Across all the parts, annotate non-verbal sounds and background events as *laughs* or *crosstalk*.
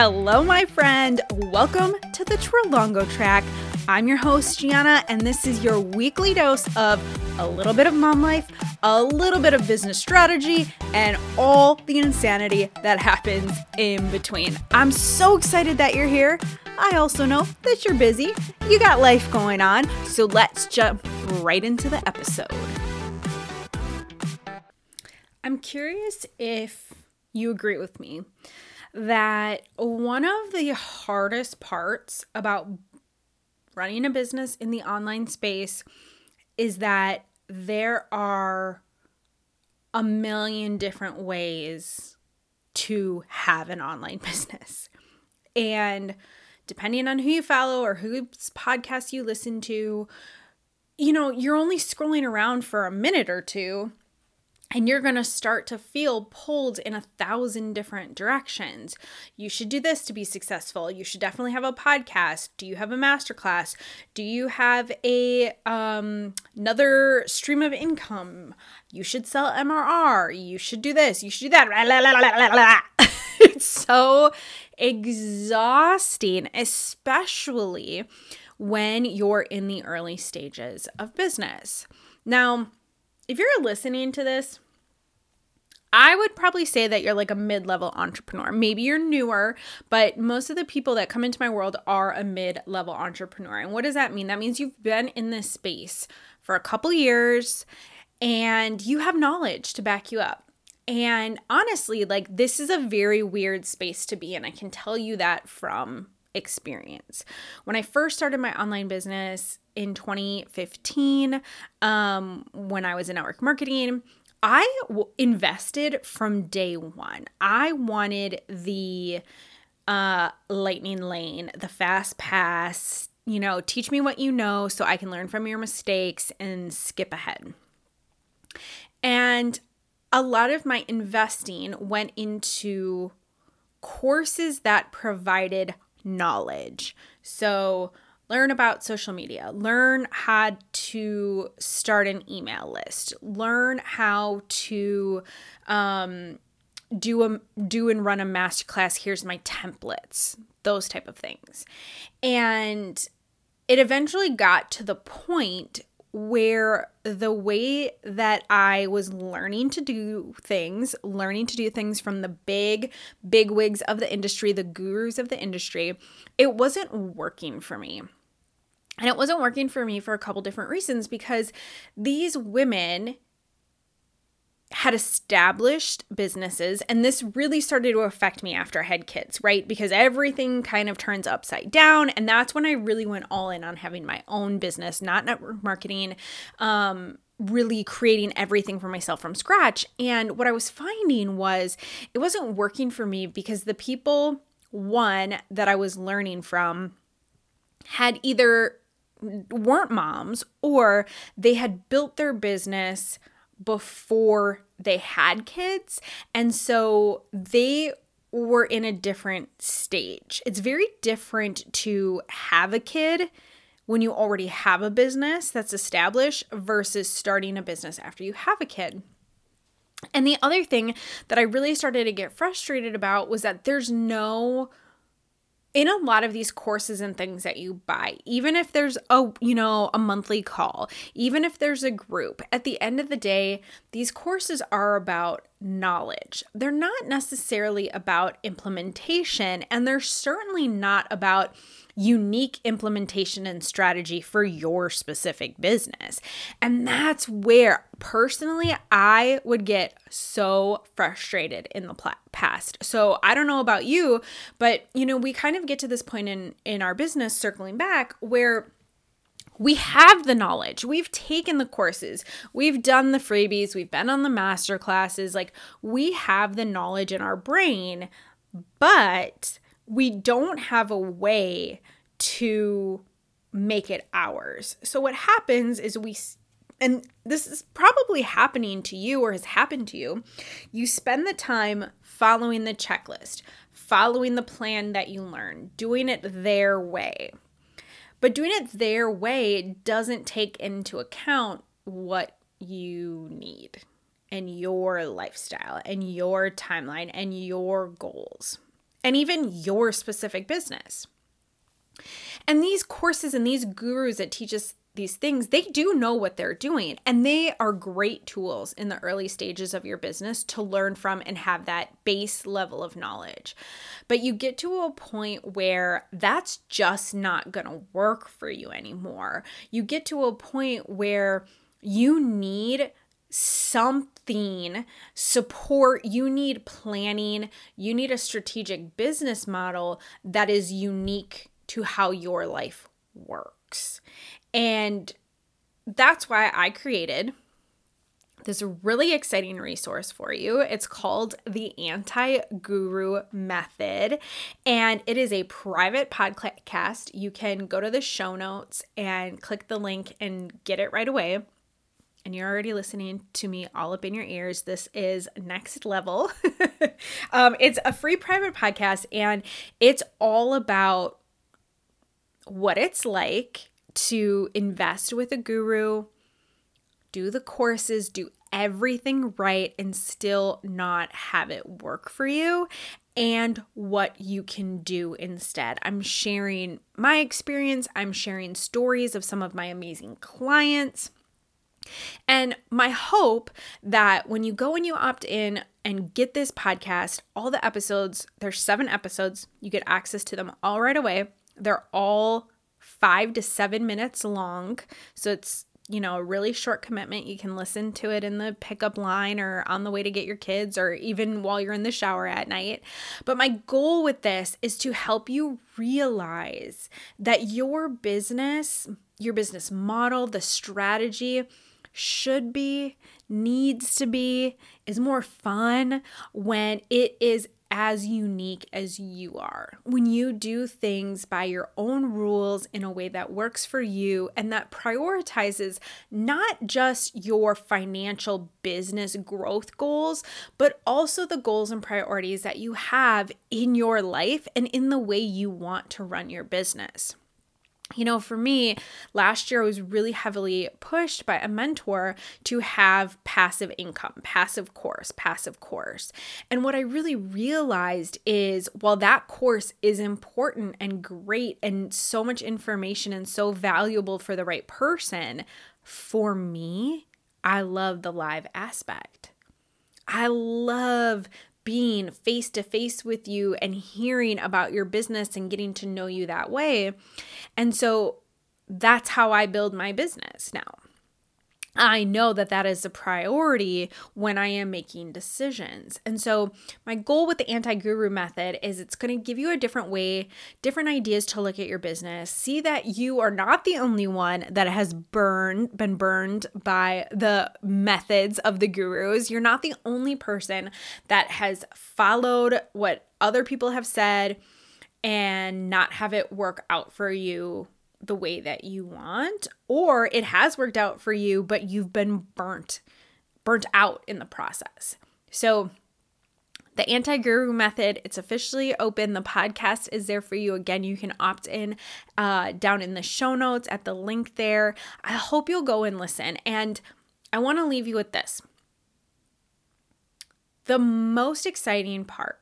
Hello, my friend. Welcome to the Trelongo track. I'm your host, Gianna, and this is your weekly dose of a little bit of mom life, a little bit of business strategy, and all the insanity that happens in between. I'm so excited that you're here. I also know that you're busy, you got life going on, so let's jump right into the episode. I'm curious if you agree with me that one of the hardest parts about running a business in the online space is that there are a million different ways to have an online *laughs* business. And depending on who you follow or whose podcast you listen to, you know, you're only scrolling around for a minute or two and you're going to start to feel pulled in a thousand different directions. You should do this to be successful. You should definitely have a podcast. Do you have a masterclass? Do you have a um another stream of income? You should sell MRR. You should do this. You should do that. *laughs* it's so exhausting, especially when you're in the early stages of business. Now, if you're listening to this, I would probably say that you're like a mid level entrepreneur. Maybe you're newer, but most of the people that come into my world are a mid level entrepreneur. And what does that mean? That means you've been in this space for a couple years and you have knowledge to back you up. And honestly, like this is a very weird space to be in. I can tell you that from experience. When I first started my online business in 2015, um, when I was in network marketing, I w- invested from day one. I wanted the uh, lightning lane, the fast pass, you know, teach me what you know so I can learn from your mistakes and skip ahead. And a lot of my investing went into courses that provided knowledge. So, learn about social media, learn how to start an email list, learn how to um, do a do and run a masterclass. Here's my templates, those type of things, and it eventually got to the point where the way that I was learning to do things, learning to do things from the big, big wigs of the industry, the gurus of the industry, it wasn't working for me. And it wasn't working for me for a couple different reasons because these women had established businesses and this really started to affect me after I had kids, right? Because everything kind of turns upside down and that's when I really went all in on having my own business, not network marketing, um really creating everything for myself from scratch. And what I was finding was it wasn't working for me because the people one that I was learning from had either weren't moms or they had built their business before they had kids. And so they were in a different stage. It's very different to have a kid when you already have a business that's established versus starting a business after you have a kid. And the other thing that I really started to get frustrated about was that there's no in a lot of these courses and things that you buy even if there's a you know a monthly call even if there's a group at the end of the day these courses are about knowledge. They're not necessarily about implementation and they're certainly not about unique implementation and strategy for your specific business. And that's where personally I would get so frustrated in the past. So I don't know about you, but you know, we kind of get to this point in in our business circling back where we have the knowledge. We've taken the courses. We've done the freebies. We've been on the master classes. Like we have the knowledge in our brain, but we don't have a way to make it ours. So what happens is we and this is probably happening to you or has happened to you. You spend the time following the checklist, following the plan that you learn, doing it their way. But doing it their way doesn't take into account what you need and your lifestyle and your timeline and your goals. And even your specific business. And these courses and these gurus that teach us these things, they do know what they're doing. And they are great tools in the early stages of your business to learn from and have that base level of knowledge. But you get to a point where that's just not going to work for you anymore. You get to a point where you need something support you need planning you need a strategic business model that is unique to how your life works. And that's why I created this really exciting resource for you. It's called the Anti Guru Method, and it is a private podcast. You can go to the show notes and click the link and get it right away. And you're already listening to me all up in your ears. This is next level. *laughs* um, it's a free private podcast, and it's all about what it's like to invest with a guru, do the courses, do everything right, and still not have it work for you, and what you can do instead. I'm sharing my experience, I'm sharing stories of some of my amazing clients. And my hope that when you go and you opt in and get this podcast, all the episodes, there's seven episodes, you get access to them all right away. They're all five to seven minutes long. So it's, you know, a really short commitment. You can listen to it in the pickup line or on the way to get your kids or even while you're in the shower at night. But my goal with this is to help you realize that your business, your business model, the strategy, should be, needs to be, is more fun when it is as unique as you are. When you do things by your own rules in a way that works for you and that prioritizes not just your financial business growth goals, but also the goals and priorities that you have in your life and in the way you want to run your business you know, for me, last year I was really heavily pushed by a mentor to have passive income, passive course, passive course. And what I really realized is while that course is important and great and so much information and so valuable for the right person, for me, I love the live aspect. I love being face to face with you and hearing about your business and getting to know you that way. And so that's how I build my business now. I know that that is a priority when I am making decisions. And so, my goal with the anti guru method is it's going to give you a different way, different ideas to look at your business. See that you are not the only one that has burned, been burned by the methods of the gurus. You're not the only person that has followed what other people have said and not have it work out for you the way that you want or it has worked out for you but you've been burnt burnt out in the process. So the anti-guru method it's officially open. The podcast is there for you. Again you can opt in uh, down in the show notes at the link there. I hope you'll go and listen. And i want to leave you with this. The most exciting part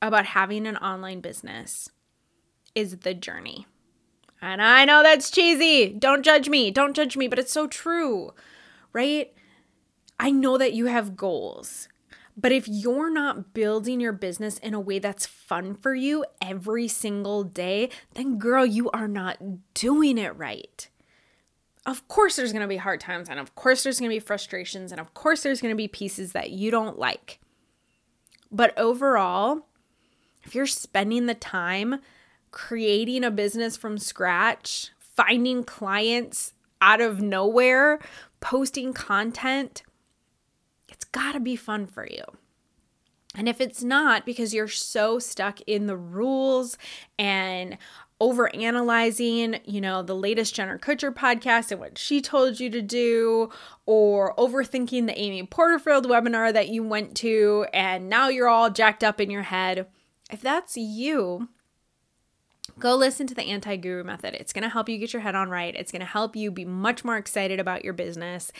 about having an online business is the journey and I know that's cheesy. Don't judge me. Don't judge me, but it's so true, right? I know that you have goals. But if you're not building your business in a way that's fun for you every single day, then girl, you are not doing it right. Of course, there's gonna be hard times, and of course, there's gonna be frustrations, and of course, there's gonna be pieces that you don't like. But overall, if you're spending the time creating a business from scratch, finding clients out of nowhere, posting content, it's got to be fun for you. And if it's not because you're so stuck in the rules and over analyzing, you know, the latest Jenna Kutcher podcast and what she told you to do, or overthinking the Amy Porterfield webinar that you went to, and now you're all jacked up in your head, if that's you, Go listen to the anti guru method. It's going to help you get your head on right. It's going to help you be much more excited about your business.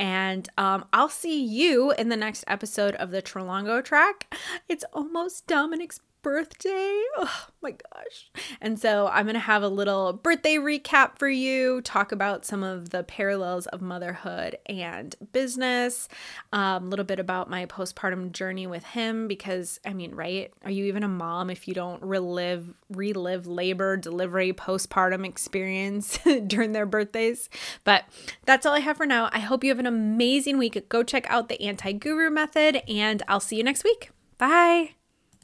And um, I'll see you in the next episode of the Trelongo track. It's almost dumb and expensive birthday. Oh my gosh. And so I'm going to have a little birthday recap for you, talk about some of the parallels of motherhood and business, a um, little bit about my postpartum journey with him because I mean, right? Are you even a mom if you don't relive relive labor, delivery, postpartum experience *laughs* during their birthdays? But that's all I have for now. I hope you have an amazing week. Go check out the Anti Guru method and I'll see you next week. Bye.